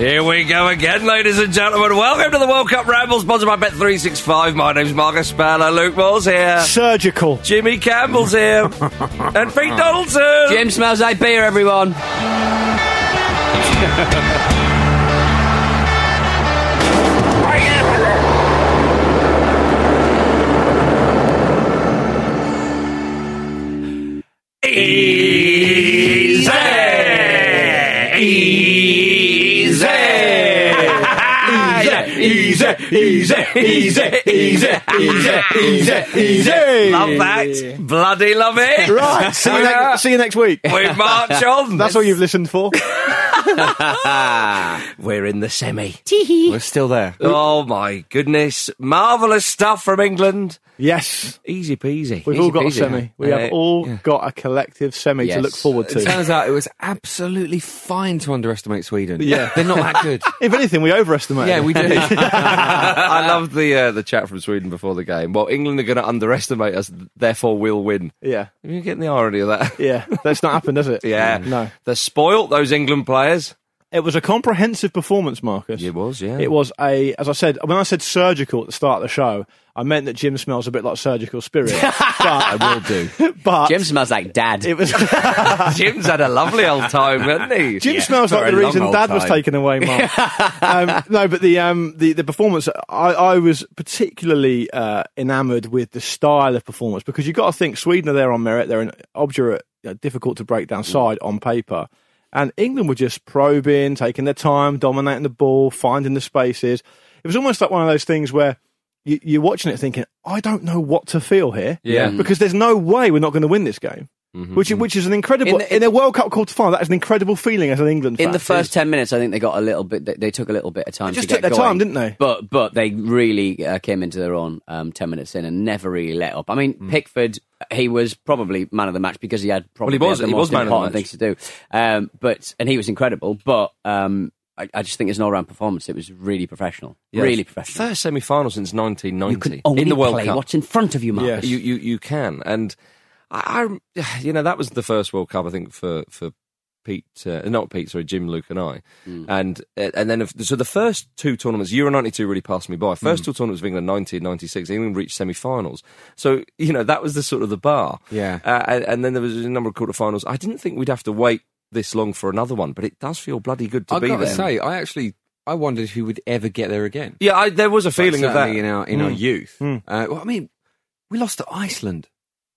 Here we go again, ladies and gentlemen. Welcome to the World Cup Ramble, sponsored by Bet365. My name's Marcus Speller. Luke Moore's here. Surgical. Jimmy Campbell's here. and Pete Donaldson. Jim smells like beer, everyone. Easy, easy, easy, easy, easy, easy, easy. Love that. Bloody love it. Right. See you, next, see you next week. We march on. That's all you've listened for. We're in the semi. We're still there. Oh my goodness. Marvellous stuff from England. Yes. Easy peasy. We've Easy all got a peasy, semi. We have Uh, all yeah. got a collective semi to look forward It to. turns out it was absolutely fine to underestimate Sweden. Yeah. They're not that good. If anything, we overestimate. yeah, we did. I love the uh, the chat from Sweden before the game. Well, England are going to underestimate us, therefore we'll win. Yeah. You're getting the irony of that. Yeah. That's not happened, does it? Yeah. No. They're spoilt, those England players. It was a comprehensive performance, Marcus. It was, yeah. It was a, as I said, when I said surgical at the start of the show, I meant that Jim smells a bit like surgical spirit. I will do. but Jim smells like dad. it was Jim's had a lovely old time, hasn't he? Jim smells like the reason Dad was taken away, Mark. um, no, but the um, the the performance, I, I was particularly uh, enamoured with the style of performance because you've got to think Sweden are there on merit. They're an obdurate, you know, difficult to break down side on paper, and England were just probing, taking their time, dominating the ball, finding the spaces. It was almost like one of those things where. You, you're watching it thinking, I don't know what to feel here. Yeah. Mm. Because there's no way we're not going to win this game. Which, which is an incredible, in, In the- a World Cup quarter final, that is an incredible feeling as an England fan. In the first ten minutes, I think they got a little bit. They, they took a little bit of time. They just to took get their going. time, didn't they? But but they really uh, came into their own um, ten minutes in and never really let up. I mean, Pickford, he was probably man of the match because he had probably Well, he was- had the he most was man of the important things to do. Um, but and he was incredible. But um, I, I just think it's an all round performance. It was really professional. Yeah. Really professional. First semi final since 1990 You can only in the World play Cup. what's in front of you, Marcus. You, you you can, and I, I, you know, that was the first World Cup I think for for Pete, uh, not Pete, sorry, Jim, Luke, and I, and uh, and then so the first two tournaments, Euro '92 really passed me by. First two tournaments of England, '90 and '96, England reached semi-finals. So you know that was the sort of the bar. Yeah. uh, and, and then there was a number of quarterfinals. I didn't think we'd have to wait this long for another one, but it does feel bloody good to be there. I've be got to say, I actually I wondered if we would ever get there again. yeah, I, there was a feeling Like, of that. in our in our Mm. youth. Mm. Uh, well, I mean, we lost to Iceland.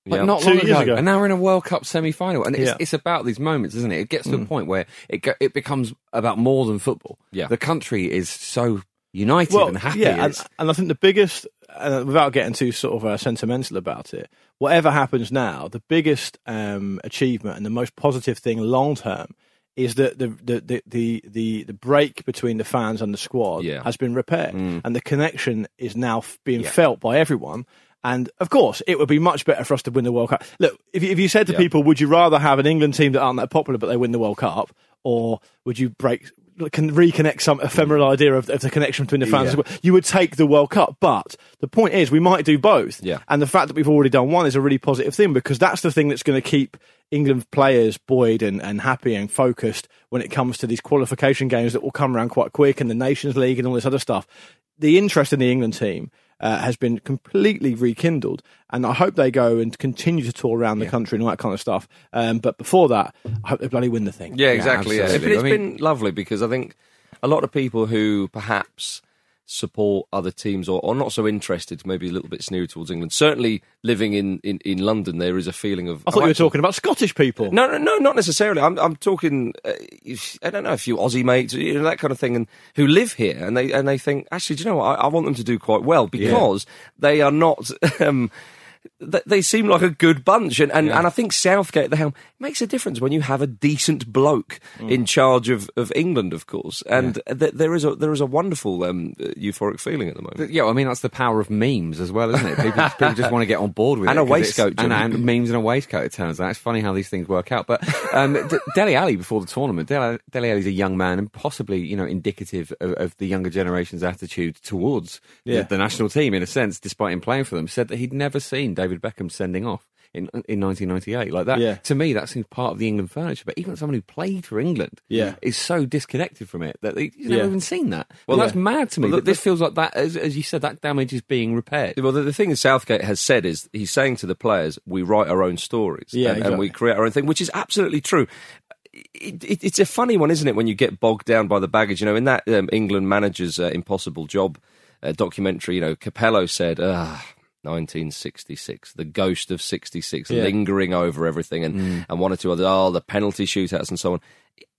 Like Yeah. not Two long years ago. ago. and now we're in a World Cup semi-final, and it's, Yeah. it's about these moments, isn't it? It gets to Mm. a point where it go, it becomes about more than football. Yeah. the country is so united and happy. Yeah, and, and I think the biggest, uh, without getting too sort of uh, sentimental about it, whatever happens now, the biggest um, achievement and the most positive thing long term is that the the, the the the the break between the fans and the squad Yeah. has been repaired, and the connection is now f- being Yeah. felt by everyone. And of course, it would be much better for us to win the World Cup. Look, if you, if you said to Yeah. people, would you rather have an England team that aren't that popular but they win the World Cup, or would you break can reconnect some ephemeral mm. idea of, of the connection between the fans? Yeah. You would take the World Cup, but the point is we might do both. Yeah. And the fact that we've already done one is a really positive thing because that's the thing that's going to keep England players buoyed and, and happy and focused when it comes to these qualification games that will come around quite quick and the Nations League and all this other stuff. The interest in the England team uh, has been completely rekindled, and I hope they go and continue to tour around the country and all that kind of stuff. Um, but before that, I hope they bloody win the thing. Yeah, exactly. Yeah. But it's I mean- been lovely because I think a lot of people who perhaps support other teams or, or not so interested, maybe a little bit sneery towards England. Certainly, living in, in, in London, there is a feeling of. I thought oh, you were actually- talking about Scottish people. No, no, no, not necessarily. I'm, I'm talking. Uh, I don't know, a few Aussie mates, you know, that kind of thing, and who live here, and they and they think, actually, do you know what? I, I want them to do quite well because they are not. Um, they seem like a good bunch, and, and, and I think Southgate at the helm makes a difference when you have a decent bloke in charge of, of England, of course, and th- there is a there is a wonderful um, euphoric feeling at the moment. Yeah, I mean that's the power of memes as well, isn't it? People, people just want to get on board with And it. a 'cause it's- waistcoat, and, and memes and a waistcoat. It turns out it's funny how these things work out. But um, D- Dele Alli before the tournament, Dele, Dele Alli's a young man and possibly you know indicative of, of the younger generation's attitude towards Yeah. the, the national team in a sense. Despite him playing for them, said that he'd never seen David Beckham sending off. In, in 1998, like that, Yeah. to me, that seems part of the England furniture. But even someone who played for England, Yeah. is so disconnected from it that he's never Yeah. even seen that. Well, that's mad to me. Well, that the- this feels like that, as, as you said, that damage is being repaired. Well, the, the thing that Southgate has said is he's saying to the players, "We write our own stories, Yeah, and, and we create our own thing," which is absolutely true. It, it, it's a funny one, isn't it, when you get bogged down by the baggage? You know, in that um, England manager's uh, impossible job uh, documentary, you know, Capello said, "Ah." 1966, the ghost of 66, Yeah. lingering over everything, and, and one or two other, oh, the penalty shootouts and so on.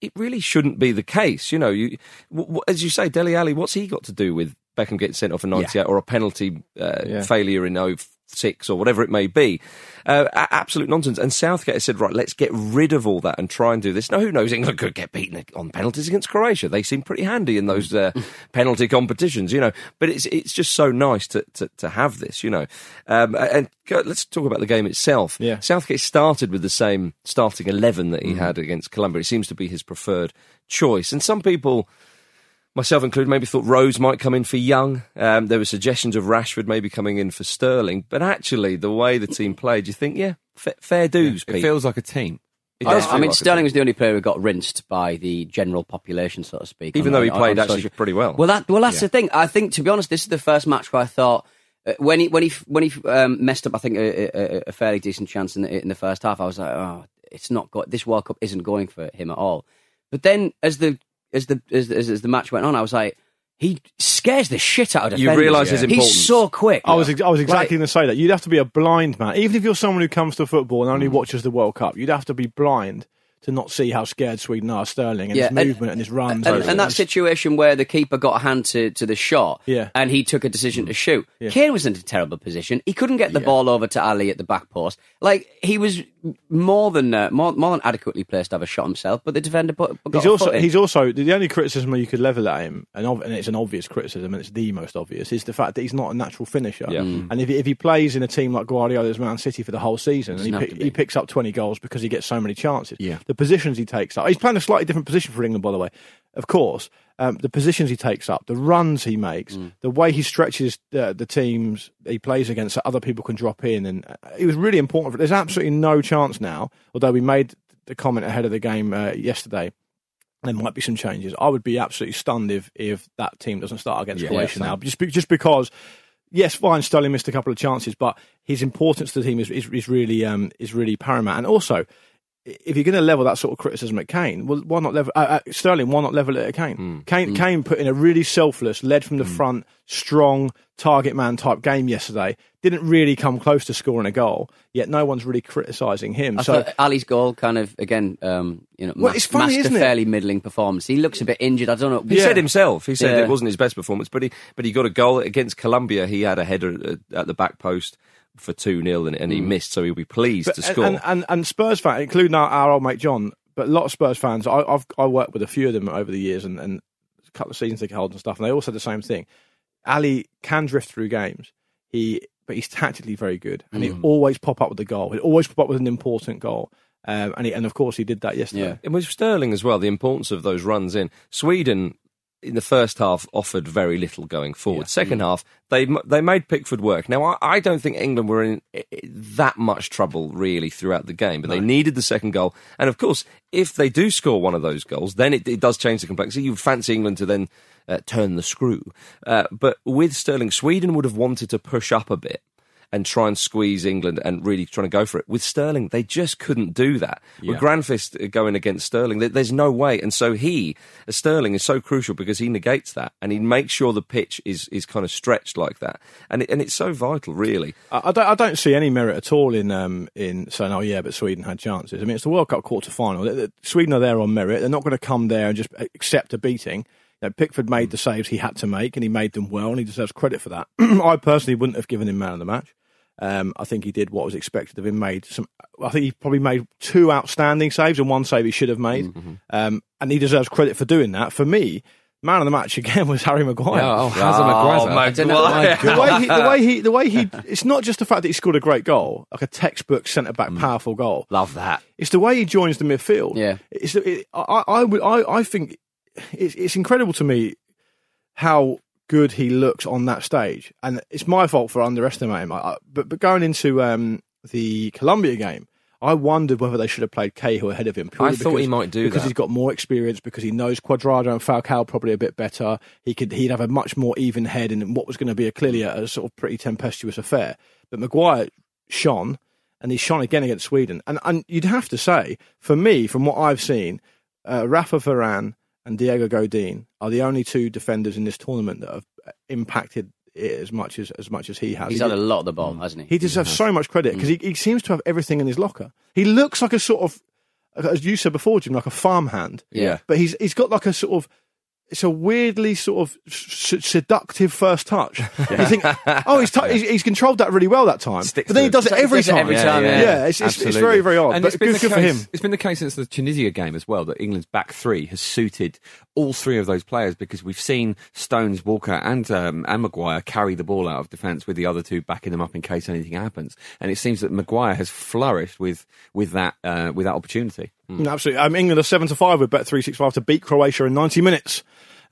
It really shouldn't be the case. You know, you, w- w- as you say, Dele Alli, what's he got to do with Beckham getting sent off in 98 or a penalty uh, Yeah. failure in 06 or whatever it may be? Uh, absolute nonsense. And Southgate said, right, let's get rid of all that and try and do this. Now, who knows? England could get beaten on penalties against Croatia. They seem pretty handy in those uh, penalty competitions, you know. But it's it's just so nice to, to, to have this, you know. Um, and let's talk about the game itself. Yeah. Southgate started with the same starting 11 that he had against Colombia. It seems to be his preferred choice. And some people myself included, maybe thought Rose might come in for Young. Um, there were suggestions of Rashford maybe coming in for Sterling, but actually, the way the team played, you think, yeah, fa- fair dues. It Pete. feels like a team. It I, does I feel mean, like Sterling was the only player who got rinsed by the general population, so to speak. Even on- though he on- played on actually social- pretty well. Well, that well, that's the thing. I think, to be honest, this is the first match where I thought uh, when he when he when he um, messed up, I think a, a, a fairly decent chance in the, in the first half. I was like, oh, it's not go- this World Cup isn't going for him at all. But then as the as the as, as, as the match went on, I was like. He scares the shit out of defenders. You defenders. realise his importance. He's so quick. I was ex- I was exactly Right. going to say that. You'd have to be a blind man, even if you're someone who comes to football and Mm. only watches the World Cup. You'd have to be blind to not see how scared Sweden are Sterling and Yeah, his and- movement and his runs. And, and that situation where the keeper got a hand to, to the shot Yeah. and he took a decision to shoot. Yeah. Kane was in a terrible position. He couldn't get the Yeah. ball over to Alli at the back post. Like, he was more than uh, more, more than adequately placed to have a shot himself, but the defender put, got He's a also foot in. he's also the only criticism you could level at him, and, ob- and it's an obvious criticism, and it's the most obvious, is the fact that he's not a natural finisher. Yeah. Mm. And if, he- if he plays in a team like Guardiola's Man City for the whole season, and he, pick, he picks up twenty goals because he gets so many chances. Yeah. The positions he takes up, he's playing a slightly different position for England, by the way. Of course, um, the positions he takes up, the runs he makes, Mm. the way he stretches the, the teams he plays against, so other people can drop in, and it was really important. For, there's absolutely no chance now, although we made the comment ahead of the game uh, yesterday. There might be some changes. I would be absolutely stunned if if that team doesn't start against Yeah, Croatia yeah, now. Just just because, yes, fine. Sterling missed a couple of chances, but his importance to the team is is, is really um, is really paramount. And also, if you're going to level that sort of criticism at Kane, well, why not level uh, uh, Sterling? Why not level it at Kane? Hmm. Kane, Kane put in a really selfless, led from the front, strong target man type game yesterday. Didn't really come close to scoring a goal. Yet no one's really criticising him. I so Alli's goal kind of again, um, you know, Well, mas- it's funny, masked isn't a it? fairly middling performance. He looks a bit injured. I don't know. He said himself. He said Yeah. it wasn't his best performance, but he but he got a goal against Colombia. He had a header at, at the back post for two 0 and, and he missed, so he'll be pleased But- to score. And, and, and Spurs fans, including our, our old mate John, but a lot of Spurs fans, I, I've I worked with a few of them over the years and, and a couple of seasons ticket holders and stuff, and they all said the same thing. Alli can drift through games. He, but he's tactically very good, and he always pop up with a goal. He always pop up with an important goal, um, and he, and of course he did that yesterday. Yeah. And with Sterling as well, the importance of those runs in Sweden in the first half offered very little going forward. Second half, they they made Pickford work. Now I, I don't think England were in that much trouble really throughout the game, but they needed the second goal. And of course, if they do score one of those goals, then it, it does change the complexity. You fancy England to then uh, turn the screw, uh, but with Sterling, Sweden would have wanted to push up a bit and try and squeeze England and really trying to go for it. With Sterling, they just couldn't do that. With Granqvist going against Sterling, there's no way. And so he, Sterling, is so crucial because he negates that and he makes sure the pitch is, is kind of stretched like that. And it, and it's so vital, really. I, I don't, I don't see any merit at all in um, in saying, "Oh yeah, but Sweden had chances." I mean, it's the World Cup quarter final. Sweden are there on merit. They're not going to come there and just accept a beating. You know, Pickford made the saves he had to make, and he made them well, and he deserves credit for that. I personally wouldn't have given him man of the match. Um, I think he did what was expected of him. Made some. I think he probably made two outstanding saves and one save he should have made, um, and he deserves credit for doing that. For me, man of the match again was Harry Maguire Yeah, oh, Hazard Maguire. my I don't know. God. the way he, the way he, the way he, it's not just the fact that he scored a great goal, like a textbook centre back powerful goal. Love that. It's the way he joins the midfield. Yeah. it's it, I, I I, I think it's, it's incredible to me how good he looks on that stage, and it's my fault for underestimating him. I, but but going into um, the Colombia game. I wondered whether they should have played Cahill ahead of him. I thought because- he might do because that. he's got more experience, because he knows Cuadrado and Falcao probably a bit better. He could he'd have a much more even head in what was going to be a clearly a, a sort of pretty tempestuous affair. But Maguire shone, and he shone again against Sweden. And and you'd have to say, for me, from what I've seen, uh, Rafa Varane and Diego Godin are the only two defenders in this tournament that have impacted it as much as as much as he has. He's He had did- a lot of the ball, hasn't he? he deserves so much credit mm. because he, he seems to have everything in his locker. He looks like a sort of, as you said before, Jim, like a farmhand. Yeah. But he's he's got like a sort of. It's a weirdly sort of s- seductive first touch. You think, oh, he's, t- he's he's controlled that really well that time, Sticks but then he does it He every does it time. every yeah, time, yeah. yeah. it's, it's, it's very very odd, And but it's been good, the good for him. It's been the case since the Tunisia game as well that England's back three has suited all three of those players because we've seen Stones, Walker, and um, and Maguire carry the ball out of defence with the other two backing them up in case anything happens. And it seems that Maguire has flourished with with that uh, with that opportunity. Mm, Absolutely. Um, England are seven to five with Bet three six five to beat Croatia in ninety minutes.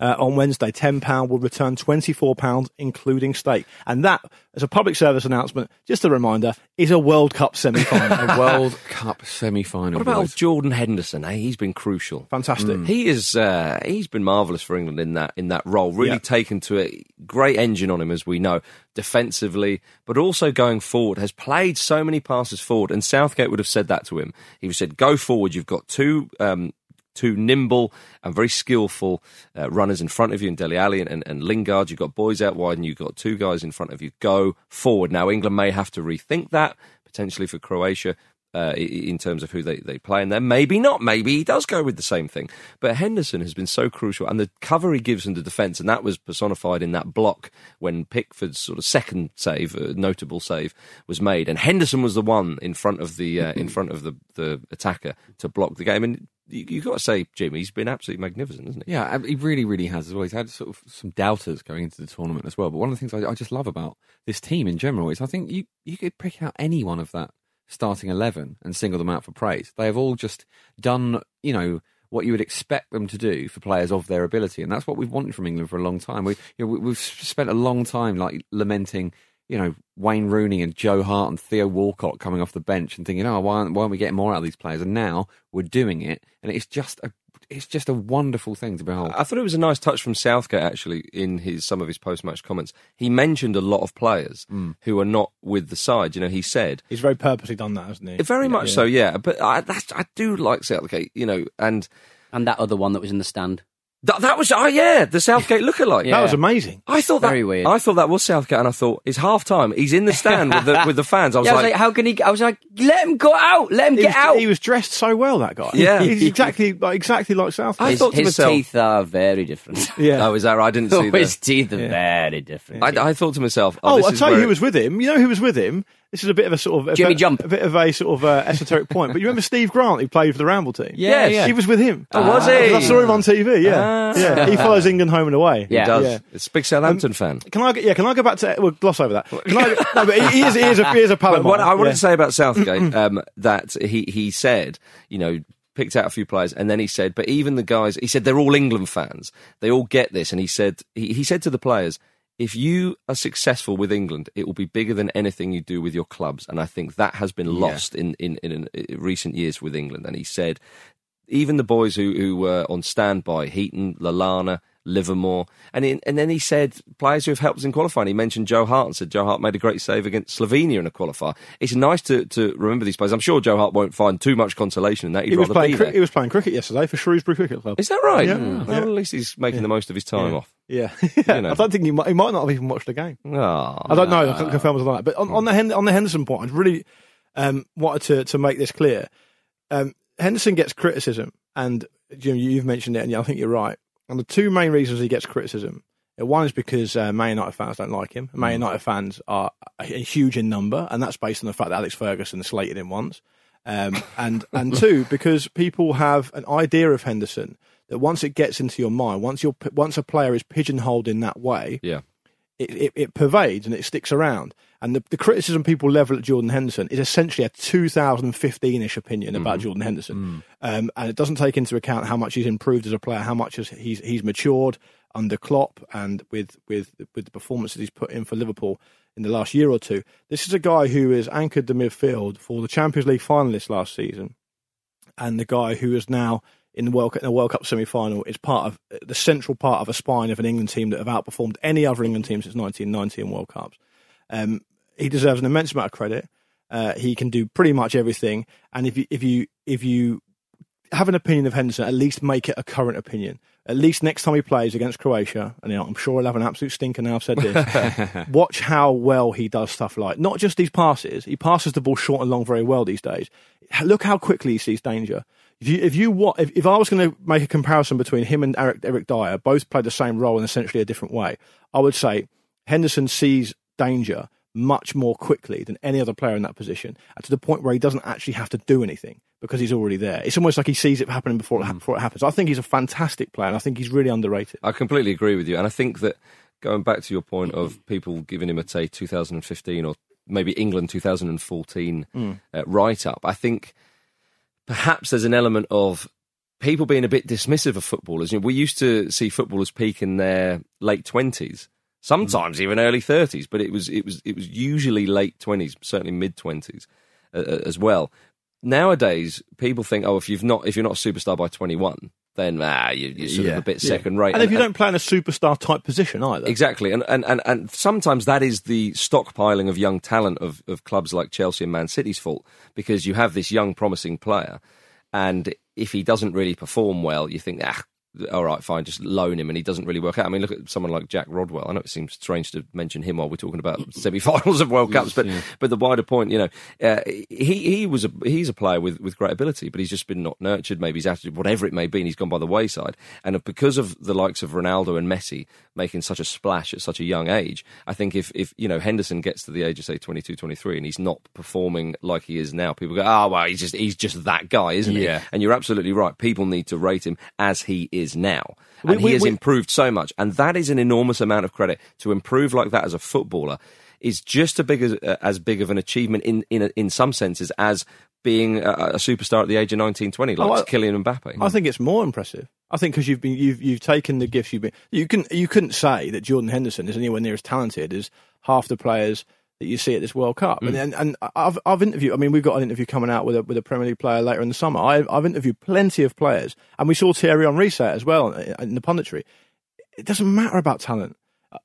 Uh, on Wednesday, ten pound will return twenty four pounds, including stake, and that, as a public service announcement, just a reminder, is a World Cup semi final. A World Cup semi final. What about old Jordan Henderson? Hey, he's been crucial. Fantastic. He is. Uh, he's been marvelous for England in that in that role. Really Yeah. taken to it. Great engine on him, as we know, defensively, but also going forward. Has played so many passes forward, and Southgate would have said that to him. He would have said, "Go forward. You've got two." Um, Two nimble and very skillful uh, runners in front of you in Dele Alli and, and, and Lingard. You've got boys out wide and you've got two guys in front of you. Go forward. Now, England may have to rethink that potentially for Croatia uh, in terms of who they, they play. And then maybe not. Maybe he does go with the same thing. But Henderson has been so crucial. And the cover he gives in the defence, and that was personified in that block when Pickford's sort of second save, uh, notable save, was made. And Henderson was the one in front of the uh, in front of the, the attacker to block the game. And you've got to say, Jimmy, he's been absolutely magnificent, hasn't he? Yeah, he really, really has as well. He's had sort of some doubters going into the tournament as well. But one of the things I, I just love about this team in general is I think you, you could pick out any one of that starting 11 and single them out for praise. They have all just done, you know, what you would expect them to do for players of their ability. And that's what we've wanted from England for a long time. We, you know, we- we've spent a long time like lamenting you know, Wayne Rooney and Joe Hart and Theo Walcott coming off the bench and thinking, oh, why aren't, why aren't we getting more out of these players? And now we're doing it, and it's just a it's just a wonderful thing to behold. I thought it was a nice touch from Southgate actually in his some of his post match comments. He mentioned a lot of players Mm. who are not with the side. You know, he said He's very purposely done that, hasn't he? very much Yeah. so, yeah. But I, that's, I do like Southgate, you know, and And that other one that was in the stand. That, that was oh yeah, the Southgate lookalike. Yeah. That was amazing. I thought Very that, weird. I thought that was Southgate, and I thought it's half time. He's in the stand with the with the fans. I was Yeah, I was like, like, how can he? I was like, let him go out. Let him He get was, out. he was dressed so well, that guy. Yeah. he's exactly like exactly like Southgate. I thought to his myself- teeth are very different. yeah. oh, is that right? I didn't see his that. teeth are very different. I, I thought to myself, oh, Oh, I'll tell you where who was with him. You know who was with him? This is a bit of a sort of a Jimmy bit, Jump. a bit of a sort of uh, esoteric point. But you remember Steve Grant, who played for the Ramble team? Yeah, Yes. yeah. he was with him. Oh, was he? 'Cause I saw him on TV. Yeah, Ah. yeah. He follows England home and away. He Yeah. does. Yeah. It's a big Southampton fan. Can I? go- Yeah, can I go back to? We'll gloss over that. Can I? no, but he, he is. He is a, he is a But Palomar. what I wanted yeah. to say about Southgate, um, that he, he said, you know, picked out a few players, and then he said, but even the guys, he said they're all England fans. They all get this, and he said, he, he said to the players, if you are successful with England, it will be bigger than anything you do with your clubs, and I think that has been lost in in, in, in recent years with England. And he said, even the boys who, who were on standby, Heaton, Lallana, Livermore, and in, and then he said players who have helped us in qualifying. He mentioned Joe Hart and said Joe Hart made a great save against Slovenia in a qualifier. It's nice to, to remember these players. I'm sure Joe Hart won't find too much consolation in that. He'd He was playing. be Cri- there. he was playing cricket yesterday for Shrewsbury Cricket Club. Is that right? Yeah. Mm. Yeah. Well, at least he's making the most of his time off. Yeah, You know. I don't think he might, he might not have even watched the game. Oh, I don't know. I can't confirm or that. But on, on the on the Henderson point, I really um, wanted to to make this clear. Um, Henderson gets criticism, and Jim, you've mentioned it, and I think you're right. And the two main reasons he gets criticism, uh, one is because uh, Man United fans don't like him. Man United fans are uh, huge in number, and that's based on the fact that Alex Ferguson slated him once. Um, and and two, because people have an idea of Henderson that once it gets into your mind, once you're once a player is pigeonholed in that way, yeah. It, it, it pervades and it sticks around. And the, the criticism people level at Jordan Henderson is essentially a 2015-ish opinion about Jordan Henderson, um, and it doesn't take into account how much he's improved as a player, how much has- he's he's matured under Klopp, and with with with the performances he's put in for Liverpool in the last year or two. This is a guy who has anchored the midfield for the Champions League finalists last season, and the guy who is now in the World, in the World Cup semi-final is part of the central part of a spine of an England team that have outperformed any other England team since 1990 in World Cups. Um, he deserves an immense amount of credit. Uh, he can do pretty much everything, and if you if you if you have an opinion of Henderson, at least make it a current opinion. At least next time he plays against Croatia, and you know, I'm sure he'll have an absolute stinker now I've said this. watch how well he does stuff like not just these passes. He passes the ball short and long very well these days. Look how quickly he sees danger. If you if you what if, if I was going to make a comparison between him and Eric Eric Dier, both played the same role in essentially a different way, I would say Henderson sees danger much more quickly than any other player in that position, and to the point where he doesn't actually have to do anything because he's already there. It's almost like he sees it happening before it, hap- before it happens. I think he's a fantastic player, and I think he's really underrated. I completely agree with you, and I think that going back to your point of people giving him a say 2015 or maybe England 2014 uh, write up, I think perhaps there's an element of people being a bit dismissive of footballers. You know, we used to see footballers peak in their late 20s. Sometimes even early thirties, but it was it was it was usually late twenties, certainly mid twenties uh, uh, as well. Nowadays, people think, oh, if you've not if you're not a superstar by twenty one, then ah, you, you're sort of a bit second rate. And if you don't play in a superstar type position either, Exactly, and, and, and, and sometimes that is the stockpiling of young talent of, of clubs like Chelsea and Man City's fault because you have this young, promising player, and if he doesn't really perform well, you think, ah, all right, fine, just loan him, and he doesn't really work out. I mean, look at someone like Jack Rodwell. I know it seems strange to mention him while we're talking about semi-finals of World Cups, but but the wider point, you know, uh, he he was a he's a player with, with great ability, but he's just been not nurtured. Maybe his attitude, whatever it may be, and he's gone by the wayside. And because of the likes of Ronaldo and Messi making such a splash at such a young age, I think if if you know Henderson gets to the age of say 22, 23, and he's not performing like he is now, people go, oh well, he's just he's just that guy, isn't he? Yeah. And you're absolutely right. People need to rate him as he is now. And We- we- he has we- improved so much. And that is an enormous amount of credit. To improve like that as a footballer is just a big as, uh, as big of an achievement in, in, in some senses as being a, a superstar at the age of 19, 20, like Oh, I- Kylian Mbappe. I think it's more impressive. I think because you've been you've you've taken the gifts you've been you can you couldn't say that Jordan Henderson is anywhere near as talented as half the players that you see at this World Cup. Mm. And, and and I've I've interviewed. I mean, we've got an interview coming out with a with a Premier League player later in the summer. I, I've interviewed plenty of players, and we saw Thierry Henry say it as well in the punditry. It doesn't matter about talent.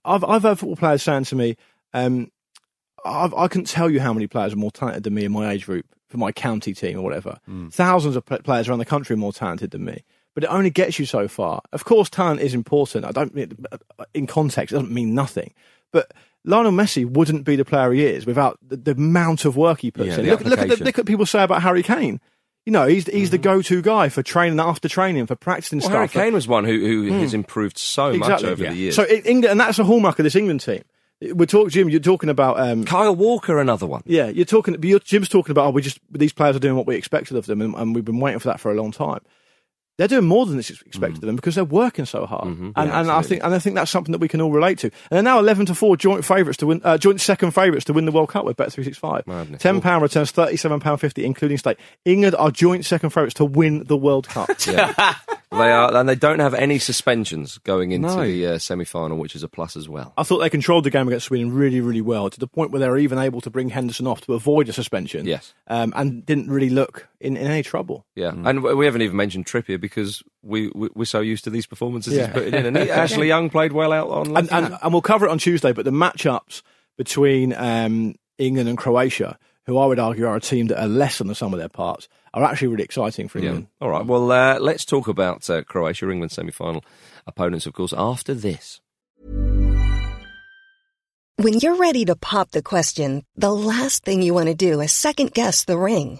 I've I've heard football players saying to me, um, I've, I couldn't tell you how many players are more talented than me in my age group for my county team or whatever. Thousands of players around the country are more talented than me. But it only gets you so far. Of course, talent is important. I don't mean in context. It doesn't mean nothing. But Lionel Messi wouldn't be the player he is without the, the amount of work he puts Yeah, in. Look, look at the, look at people say about Harry Kane. You know, he's he's the go-to guy for training after training for practicing Well, Harry. Kane was one who, who has improved so much over the years. So in England, and that's a hallmark of this England team. We're talking, Jim. You're talking about um, Kyle Walker, another one. yeah, you're talking. Jim's talking about. Oh, we just these players are doing what we expected of them, and, and we've been waiting for that for a long time. They're doing more than this is expected of them because they're working so hard, and, and I think and I think that's something that we can all relate to. And they're now eleven to four joint favourites to win, uh, joint second favourites to win the World Cup with Bet three six five. Ten pound returns thirty seven pound fifty, including stake. England are joint second favourites to win the World Cup. They are, and they don't have any suspensions going into No. the uh, semi-final, which is a plus as well. I thought they controlled the game against Sweden really, really well to the point where they were even able to bring Henderson off to avoid a suspension. Yes. um, and didn't really look in, in any trouble. Yeah, and we haven't even mentioned Trippier because we, we we're so used to these performances Yeah. he's putting in. And he, Ashley Young played well out on. and, and, and we'll cover it on Tuesday. But the matchups between um, England and Croatia, who I would argue are a team that are less than the sum of their parts, are actually really exciting for yeah. All right. Well, uh, let's talk about uh, Croatia, England semi-final opponents, of course. After this, When you're ready to pop the question, the last thing you want to do is second guess the ring.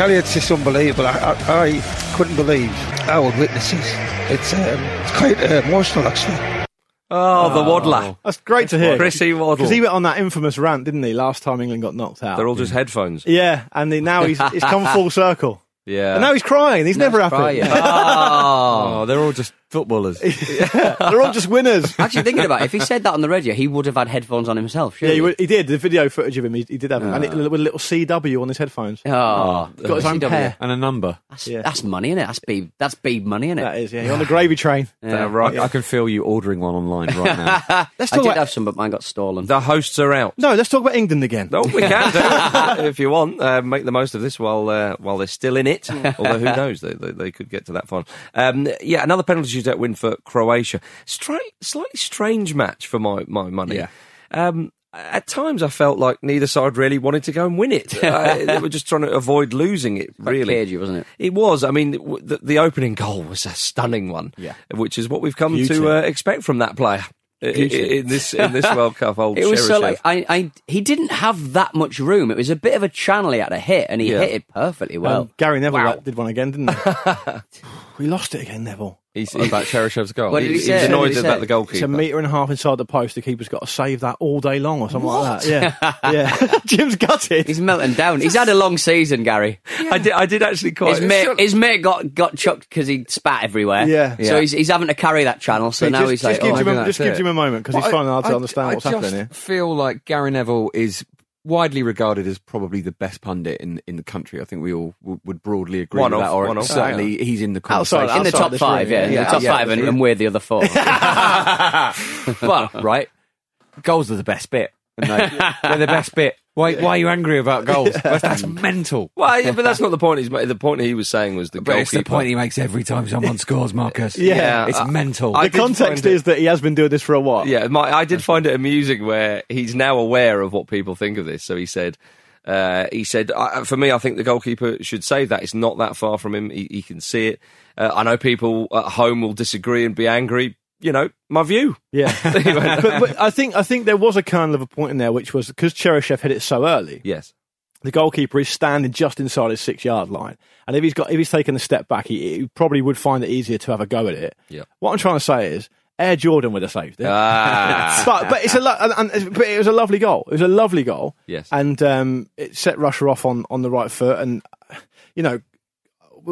Kelly, it's just unbelievable. I, I, I couldn't believe our witnesses. It's, um, it's quite uh, emotional, actually. oh, the Waddler. That's great to hear. Chrissy Waddle. Because he went on that infamous rant, didn't he, last time England got knocked out? They're all just headphones. Yeah, and he, now he's, he's come full circle. Yeah. And now he's crying. He's never happy. crying. oh, they're all just footballers. They're all just winners. Actually, thinking about it, if he said that on the radio, he would have had headphones on himself. Yeah, Surely. he, he did. The video footage of him, he, he did have, and it, Ah. with a little CW on his headphones. Oh, got his own CW. pair. and a number. That's, Yeah. that's money, innit? That's beeb. That's beeb money, in it. That is, yeah. You're on the gravy train. Yeah. right. I can feel you ordering one online right now. Let's I talk did about. have some, but mine got stolen. The hosts are out. No, let's talk about England again. No, we can do if you want. Uh, make the most of this while uh, while they're still in it. Although who knows, they, they, they could get to that final. Um, yeah, another penalty shootout win for Croatia. Stra- slightly strange match for my my money. Yeah. Um, at times, I felt like neither side really wanted to go and win it. uh, they were just trying to avoid losing it. Quite really, cagey, wasn't it? It was. I mean, the, the opening goal was a stunning one. Yeah. which is what we've come Beauty. to uh, expect from that player. i- i- In this in this World Cup, old It was so like I, I, he didn't have that much room. It was a bit of a channel he had to hit, and he Yeah. hit it perfectly well. Um, Gary Neville Wow. did one again, didn't he? we lost it again, Neville. He's about Cheryshev's goal. What did he He's say? annoyed What did he about say? the goalkeeper. It's a metre and a half inside the post. The keeper's got to save that all day long or something like that. Yeah. yeah. Jim's gutted. He's melting down. He's had a long season, Gary. I did. I did actually quite. His mate, his mate got, got chucked because he spat everywhere. Yeah. So Yeah. he's, he's having to carry that channel. So Hey, now just, he's like, just gives, oh, him, a, that's just gives it. him a moment because he's Well, finding hard to I- understand I what's just happening here. I feel like Gary Neville is widely regarded as probably the best pundit in, in the country. I think we all w- would broadly agree One with of, that, or one of. certainly he's in the Outside- conversation. in the top five, room, yeah, yeah, in the top Yeah, five, and, and we're the other four. but right, goals are the best bit. And they, they're the best bit. Why, why are you angry about goals? That's, that's mental. Well, yeah, but that's not the point. He's ma- the point he was saying was the But it's the point he makes every time someone scores, Marcus. Yeah. it's I- mental. I The did context find it- is that he has been doing this for a while. Yeah, my, I did find it amusing where he's now aware of what people think of this. So he said, uh, he said, I, for me, I think the goalkeeper should save that. It's not that far from him. He, he can see it. Uh, I know people at home will disagree and be angry. You know, my view. Yeah. but, but I think I think there was a kernel of a point in there, which was because Cheryshev hit it so early. Yes. The goalkeeper is standing just inside his six yard line, and if he's got if he's taken a step back, he, he probably would find it easier to have a go at it. Yeah. What I'm trying to say is, Air Jordan would have saved it. Ah. but but it's a lo- and, and, but it was a lovely goal. It was a lovely goal. Yes. and um, it set Russia off on, on the right foot. And you know,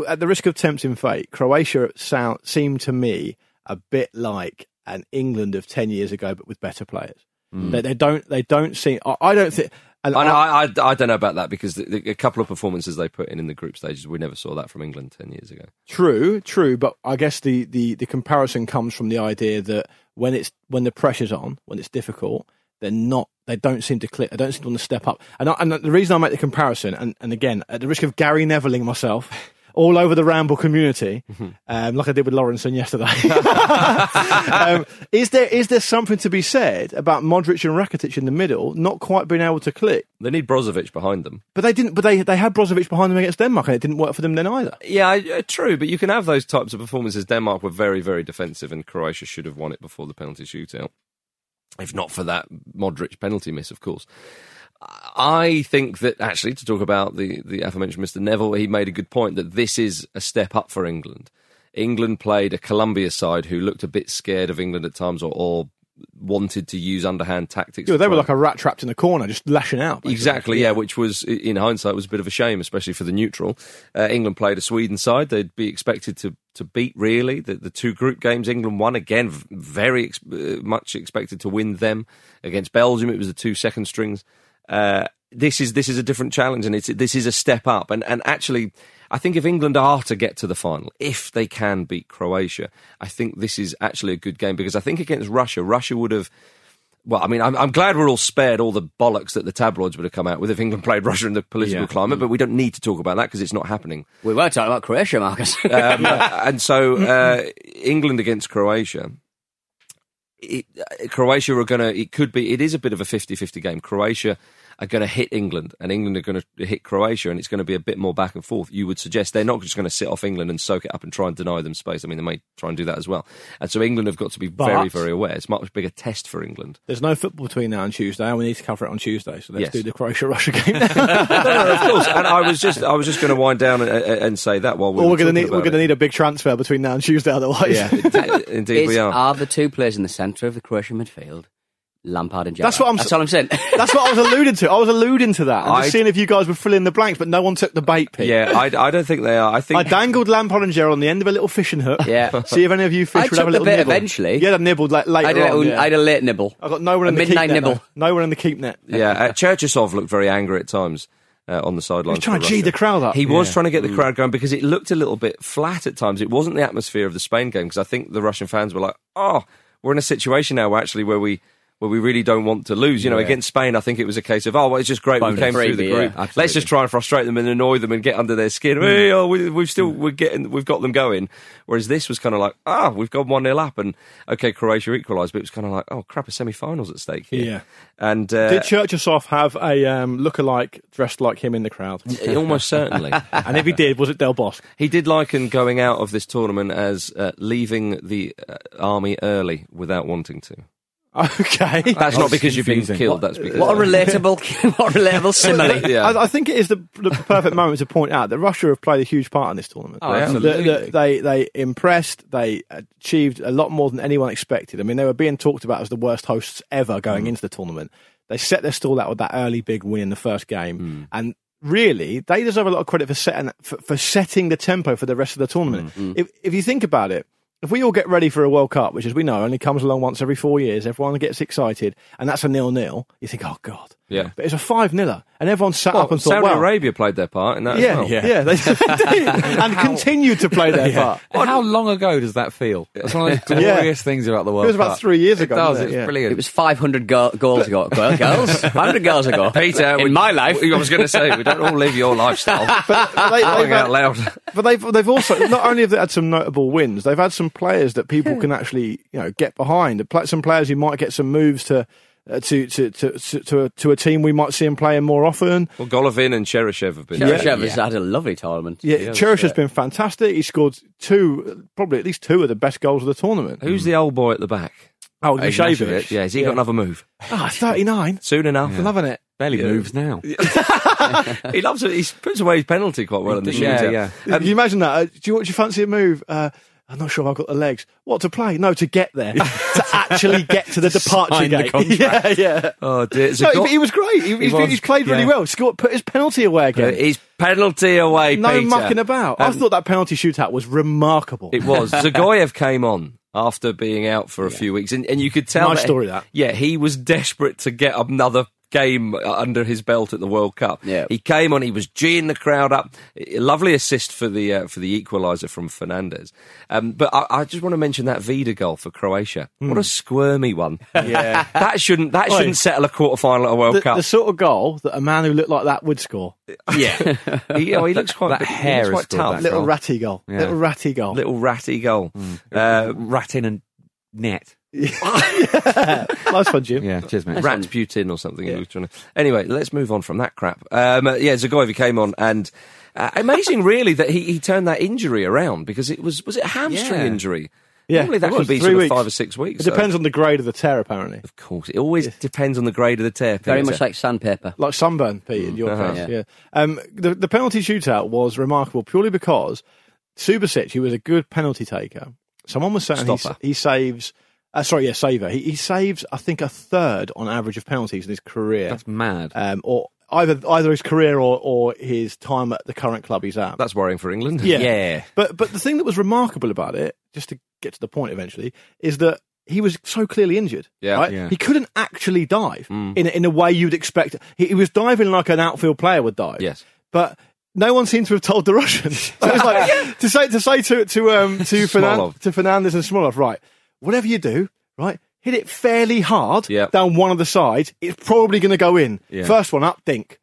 at the risk of tempting fate, Croatia sound seemed to me a bit like an England of ten years ago, but with better players. Hmm. They, they don't they don't seem. I, I don't think. And I, know, I, I, I don't know about that because the, the, a couple of performances they put in in the group stages, we never saw that from England 10 years ago. True, true, but I guess the, the, the comparison comes from the idea that when it's when the pressure's on, when it's difficult, they're not. They don't seem to click. They don't seem to want to step up. And, I, and the reason I make the comparison, and, and again, at the risk of Gary Nevilling myself, all over the Ramble community, um, like I did with Lawrenson yesterday, um, is there is there something to be said about Modric and Rakitic in the middle not quite being able to click? They need Brozovic behind them. But they didn't. But they they had Brozovic behind them against Denmark, and it didn't work for them then either. Yeah, uh, true, but you can have those types of performances. Denmark were very, very defensive, and Croatia should have won it before the penalty shootout. If not for that Modric penalty miss, of course. I think that actually, to talk about the, the aforementioned Mr. Neville, he made a good point that this is a step up for England. England played a Colombia side who looked a bit scared of England at times or, or wanted to use underhand tactics. Yeah, they were like a rat trapped in the corner, just lashing out. basically. Exactly, yeah. Which was, in hindsight, was a bit of a shame, especially for the neutral. Uh, England played a Sweden side; they'd be expected to to beat. Really, the, the two group games England won again, very ex- uh, much expected to win them against Belgium. It was the two second strings. Uh, this is this is a different challenge, and it's this is a step up. And and actually, I think if England are to get to the final, if they can beat Croatia, I think this is actually a good game because I think against Russia, Russia would have. Well, I mean, I'm, I'm glad we're all spared all the bollocks that the tabloids would have come out with if England played Russia in the political Yeah. climate, but we don't need to talk about that because it's not happening. we were talking about Croatia, Marcus. Um, And so, uh, England against Croatia. It, uh, Croatia are going to, it could be, it is a bit of a 50 50 game. Croatia are going to hit England, and England are going to hit Croatia, and it's going to be a bit more back and forth. You would suggest they're not just going to sit off England and soak it up and try and deny them space. I mean, they may try and do that as well. And so, England have got to be very, But- very aware. It's a much bigger test for England. There's no football between now and Tuesday, and we need to cover it on Tuesday. So let's Yes. do the Croatia Russia game. no, no, of course. And I was just, I was just going to wind down and, and say that while we or were we're going to need we're going to need a big transfer between now and Tuesday. Otherwise, Yeah, indeed, indeed we are. are the two players in the centre of the Croatian midfield Lampard and Gerrard. That's what I'm. That's all I'm saying. That's what I was alluding to. I was alluding to that. I'm I- just seeing if you guys were filling the blanks, but no one took the bait, Pete. Yeah, I, I don't think they are. I think I dangled Lampard and Gerrard on the end of a little fishing hook. Yeah. See if any of you fish I would have a little bait nibble. eventually. You had a nibble like, later I, had a on. yeah. I had a late nibble. I got nowhere A in the midnight keep net. nibble. though. Nowhere in the keep net. Yeah, uh, Cherchesov looked very angry at times uh, on the sidelines. He was trying to G the crowd up. He was Yeah. trying to get the Mm. crowd going because it looked a little bit flat at times. It wasn't the atmosphere of the Spain game because I think the Russian fans were like, "Oh, we're in a situation now actually where we." Where we really don't want to lose, you know, Yeah. against Spain, I think it was a case of, oh, well, it's just great we Bonus. came through the group. yeah, Let's just try and frustrate them and annoy them and get under their skin. Hey, oh, we, we've still we're getting we've got them going. Whereas this was kind of like, ah, we've gone one 0 up, and okay, Croatia equalised, but it was kind of like, oh crap, a semi-finals at stake here. Yeah. and uh, Did Cherchesov have a um, lookalike dressed like him in the crowd? Almost certainly. and if he did, was it Del Bosque? He did liken going out of this tournament as uh, leaving the uh, army early without wanting to. Okay. That's not because you've been killed. That's because What a relatable, what a relatable simile. Yeah. I, I think it is the, the perfect moment to point out that Russia have played a huge part in this tournament. Oh, absolutely. The- the- they they impressed. They achieved a lot more than anyone expected. I mean, they were being talked about as the worst hosts ever going Mm. into the tournament. They set their stall out with that early big win in the first game, Mm. and really they deserve a lot of credit for setting for, for setting the tempo for the rest of the tournament. Mm. If if you think about it. If we all get ready for a World Cup, which as we know only comes along once every four years, everyone gets excited, and that's a nil-nil. You think, oh god, Yeah. but it's a five niler, and everyone sat Well, up and thought, Saudi wow, Arabia played their part in that yeah, as well. yeah, they, they did, and continued to play their part. And how long ago does that feel? That's one of those Yeah. glorious things about the World It was about Cup. three years ago. It does. wasn't it? It's Yeah. brilliant. It was 500 go- goals ago. Well, girls, 500 goals ago. Peter, in we- my life. I was going to say we don't all live your lifestyle. But they, they've out loud. but they've they've also not only have they had some notable wins, they've had some players that people can actually you know get behind. Some players who might get some moves to. Uh, to, to to to to a, to a team we might see him playing more often. Well, Golovin and Cheryshev have been. Cheryshev has had a lovely tournament. Yeah, Yeah, Cherish has been fantastic. He scored two, probably at least two of the best goals of the tournament. Who's the old boy at the back? Oh, Ignashevich. Yashevich. Yeah, has he got another move? Ah, 39. Soon enough. I'm loving it. Barely Yeah. moves now. he loves it. He puts away his penalty quite well in the Yeah, shootout. yeah. Can you imagine that? Uh, do, you, do you fancy a move? Uh, I'm not sure I've got the legs. What to play? No, to get there. to actually get to the departure Sign the gate. contract. yeah, yeah. Oh dear. No, go- he, he was great. He, he's, was, he's played really yeah. well. Scored, put his penalty away again. His penalty away, no Peter. mucking about. I Um, thought that penalty shootout was remarkable. It was. Zagoyev came on after being out for a few weeks, and, and you could tell. Nice story, that. Yeah, he was desperate to get another game under his belt at the World Cup. Yeah. He came on, he was geeing the crowd up. Lovely assist for the uh, for the equaliser from Fernandes. Um, but I, I just want to mention that Vida goal for Croatia. What a squirmy one. Yeah. that shouldn't that Oi. shouldn't settle a quarter final at a World the, Cup. the sort of goal that a man who looked like that would score. yeah, he, oh, he looks quite that he hair looks has quite tough. that Little goal. ratty goal. Yeah. Little ratty goal. Little ratty goal. Uh, Rat in a net. nice one, Jim. Yeah, cheers, mate. Rat Putin or something. he was trying to- Anyway, let's move on from that crap. Um, uh, yeah, Zagoyev came on and uh, amazing, really, that he, he turned that injury around because it was was it a hamstring Yeah. injury? Yeah, Normally that it can was. be Three sort of weeks. five or six weeks. It so- depends on the grade of the tear, apparently. Of course, it always depends on the grade of the tear. Very much like sandpaper. Like sunburn, Pete, in your Uh-huh. case. Yeah. Yeah. Um, the, the penalty shootout was remarkable purely because Subasic, who was a good penalty taker, someone was saying he, he saves. Uh, sorry, yeah, saver. He, he saves, I think, a third on average of penalties in his career, That's mad. um, or either either his career or, or his time at the current club he's at. That's worrying for England. Yeah. Yeah. But but the thing that was remarkable about it, just to get to the point eventually, is that he was so clearly injured. Yeah. right? Yeah. He couldn't actually dive in a, in a way you'd expect. He, he was diving like an outfield player would dive. Yes. But no one seemed to have told the Russians. So it's like to say to say to to um to, Fernan- to Fernandes and Smolov, right? Whatever you do, right? Hit it fairly hard Yep. down one of the sides. It's probably going to go in. Yeah. First one up, dink.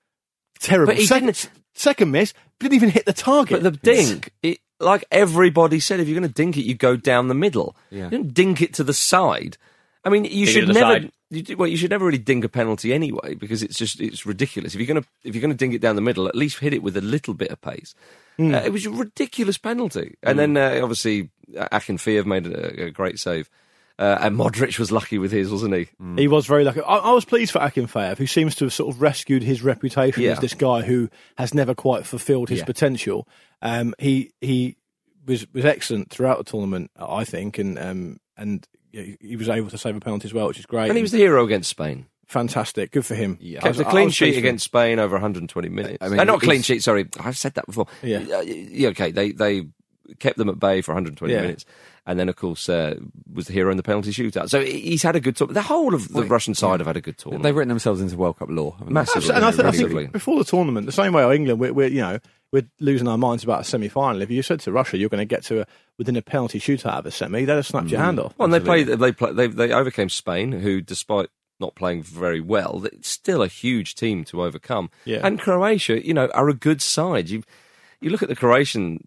Terrible. But he second, didn't- second miss, didn't even hit the target. But the dink, it, like everybody said, if you're going to dink it, you go down the middle. Yeah. You don't dink it to the side. I mean, you Dink should never. You, well, you should never really dink a penalty anyway because it's just it's ridiculous. If you're going to if you're going to dink it down the middle, at least hit it with a little bit of pace. Hmm. Uh, it was a ridiculous penalty, and then uh, obviously Akinfeev made a, a great save, uh, and Modric was lucky with his, wasn't he? He was very lucky. I, I was pleased for Akinfeev, who seems to have sort of rescued his reputation Yeah. as this guy who has never quite fulfilled his Yeah. potential. Um, he he was was excellent throughout the tournament, I think, and um, and he, was able to save a penalty as well, which is great. And he was the hero against Spain. fantastic. Good for him. Yeah, Kept a clean sheet against Spain over 120 minutes. I mean, Uh, not clean sheet, sorry. I've said that before. Yeah. Uh, yeah, okay. They they kept them at bay for 120 Yeah. minutes. And then, of course, uh, was the hero in the penalty shootout. So he's had a good tour. The whole of the Russian side have had a good tournament. They've written themselves into World Cup law. Massively. And I, th- I think before the tournament, the same way England, we're, we're you know we're losing our minds about a semi-final. If you said to Russia you're going to get to a, within a penalty shootout of a semi, they'd have snapped your hand off. Well, and they played. They played. They they overcame Spain, who, despite not playing very well, it's still a huge team to overcome. Yeah. And Croatia, you know, are a good side. You you look at the Croatian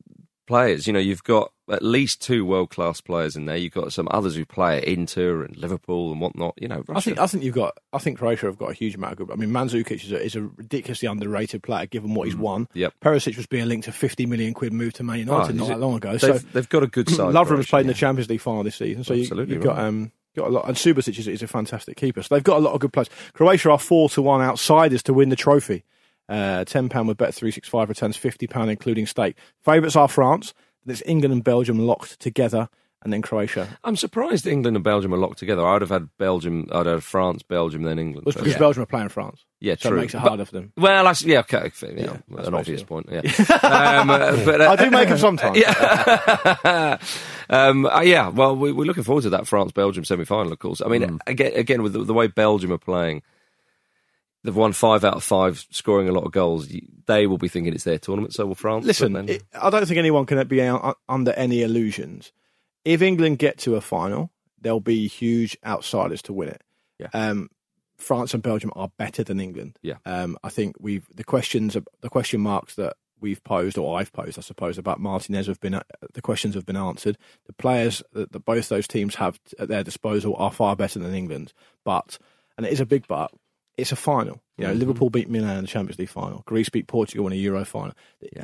players. You know, you've got at least two world class players in there. You've got some others who play at Inter and Liverpool and whatnot. You know, I think I think you've got. I think Croatia have got a huge amount of good. I mean, Mandzukic is a, is a ridiculously underrated player given what he's won. Mm. Yep. Perisic was being linked to 50 million quid move to Man United Oh, not is that long ago. They've, So they've got a good side. Croatia. played in the Champions League final this season, so you, Absolutely you've got um, got a lot. And Subasic is, is a fantastic keeper, so they've got a lot of good players. Croatia are four to one outsiders to win the trophy. Uh, Ten pound with Bet three six five returns fifty pound including stake. Favourites are France. Then it's England and Belgium locked together, and then Croatia. I'm surprised England and Belgium are locked together. I'd have had Belgium. I'd have France, Belgium, then England. Well, it's because Belgium are playing France. Yeah, so true. it makes it But- harder for them. Well, I, yeah, okay, yeah, Yeah, I an obvious point. Yeah, um, uh, but, uh, I do make them sometimes. Yeah, um, uh, yeah. Well, we, we're looking forward to that France Belgium semi final, of course. I mean, Mm. again, again with the, the way Belgium are playing, they've won five out of five, scoring a lot of goals. They will be thinking it's their tournament. So will France. Listen, then- it, I don't think anyone can be under any illusions. If England get to a final, there'll be huge outsiders to win it. Yeah. Um, France and Belgium are better than England. Yeah. Um, I think we've the questions, the question marks that we've posed, or I've posed, I suppose, about Martinez have been uh, the questions have been answered. The players that, that both those teams have at their disposal are far better than England, but and it is a big but. It's a final. You know, Liverpool beat Milan in the Champions League final. Greece beat Portugal in a Euro final.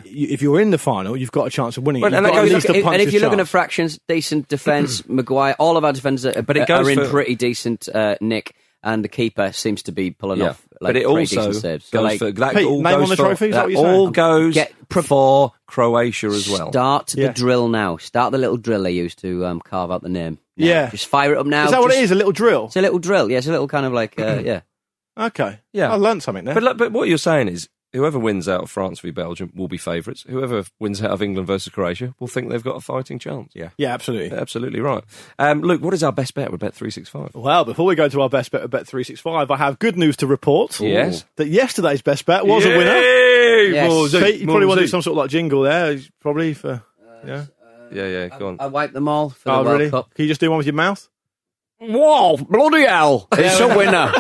You- If you're in the final, you've got a chance of winning. Well, and that got at goes- a and if you're looking at fractions, decent defence, Maguire, all of our defenders are, But it are goes in for- pretty decent uh, nick, and the keeper seems to be pulling yeah, off. Like, but it pretty also. So, goes like, for that. Pete, all name goes on the for, trophy, is that that what you're saying? all goes Get- for Croatia as well. Start the drill now. Start the little drill they used to um, carve out the name. Now. Yeah. just fire it up now. Is that what it is? A little drill? It's a little drill. Yeah, it's a little kind of like uh, yeah. Okay. Yeah. I learned something there. But look, but what you're saying is, whoever wins out of France v Belgium will be favourites. Whoever wins out of England versus Croatia will think they've got a fighting chance. Yeah. yeah, absolutely. Absolutely right. Um, Luke, what is our best bet with Bet three six five? Well, before we go to our best bet of Bet three six five, I have good news to report. Yes. that yesterday's best bet was a winner. Yes. Pete, you probably want to do some sort of like jingle there, probably for yeah. Yeah, yeah. Go on. I wiped them all for the Oh, World really? Cup. Can you just do one with your mouth? Whoa, bloody hell! It's a winner.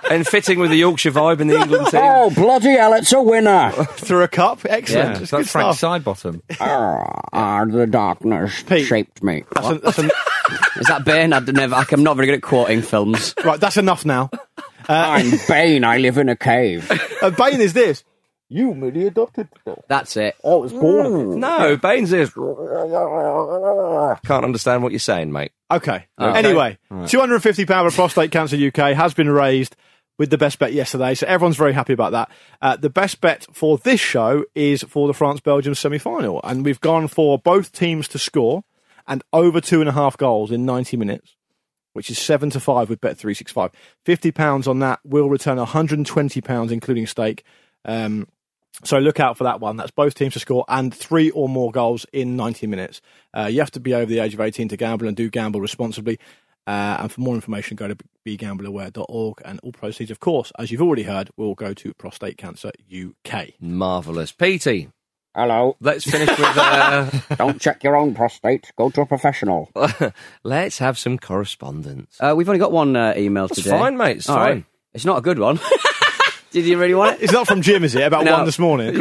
and fitting with the Yorkshire vibe in the England team. oh, bloody hell! It's a winner. Through a cup, excellent. Yeah, It's like good Frank stuff. Sidebottom. Ah, the darkness Pete. shaped me. That's, en- that's en- Is that Bane? I'd never. I'm not very good at quoting films. right, that's enough now. I'm Bane. I live in a cave. Uh, Bane is this. You merely adopted. That's it. I was born. No, Baines is. Can't understand what you're saying, mate. Okay. Okay. Anyway, two hundred and fifty pound for prostate cancer UK has been raised with the best bet yesterday, so everyone's very happy about that. Uh, the best bet for this show is for the France Belgium semi final, and we've gone for both teams to score and over two and a half goals in ninety minutes. Which is seven to five with Bet three six five. Fifty pounds on that will return one hundred and twenty pounds, including stake. Um, so look out for that one. That's both teams to score and three or more goals in 90 minutes. Uh, you have to be over the age of 18 to gamble and do gamble responsibly. Uh, and for more information, go to begambleaware.org. And all proceeds, of course, as you've already heard, will go to Prostate Cancer UK. Marvellous. Petey, Hello. let's finish with. Uh, Don't check your own prostate. Go to a professional. let's have some correspondence. Uh, we've only got one uh, email That's today. fine, mate. It's fine. right. It's not a good one. Did you really want it? It's not from Jim, is it? About No. one this morning.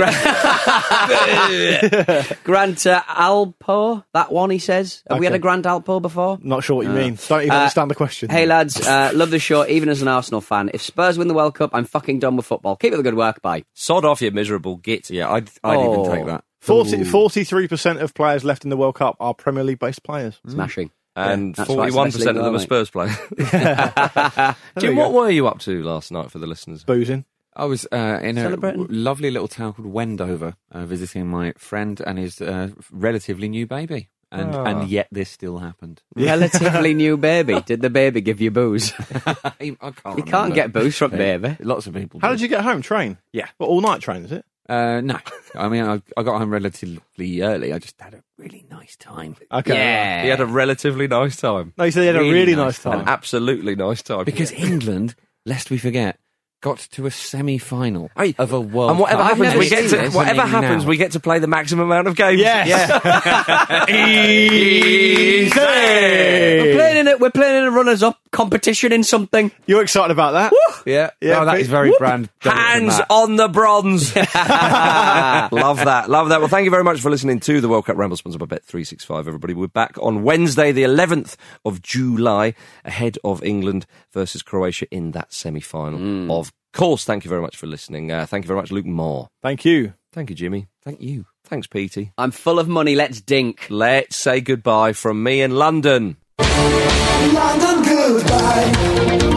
Grant uh, Alpo, that one he says. Have we had a Grant Alpo before? Not sure what you mean. Don't even Uh, understand the question. Hey lads, uh, love the show. Even as an Arsenal fan, if Spurs win the World Cup, I'm fucking done with football. Keep up the good work. Bye. Sod off, you miserable git. Yeah, I'd, I'd Oh. even take that. 40, 43% of players left in the World Cup are Premier League based players. Smashing. And That's forty-one percent of them are Spurs players. Jim, what were you up to last night for the listeners? Boozing. I was uh, in a lovely little town called Wendover, uh, visiting my friend and his uh, relatively new baby. and Ah. and yet this still happened. Relatively new baby. Did the baby give you booze? I can't. You remember. can't get booze from baby. Lots of people. How do. did you get home? Train? Yeah. Well, all night train, is it? Uh, no, I mean I, I got home relatively early. I just had a really nice time. Okay. Yeah. He had a relatively nice time. No, you said he had a Really really nice nice An time. absolutely nice time. Because England, lest we forget, got to a semi-final Hey, of a World and whatever Cup. happens, we get to whatever happens, now. we get to play the maximum amount of games. Yes. We're Easy. playing in it. We're playing in a runners-up competition in something. You're excited about that? Yeah, Yeah, oh, that Pete. is very Whoop. brand. Hands on the bronze. love that. Love that. Well, thank you very much for listening to the World Cup Ramble sponsored by Bet365, everybody. We're back on Wednesday, the 11th of July, ahead of England versus Croatia in that semi final. Mm. Of course, thank you very much for listening. Uh, thank you very much, Luke Moore. Thank you. Thank you, Jimmy. Thank you. Thanks, Petey. I'm full of money. Let's dink. Let's say goodbye from me in London. London goodbye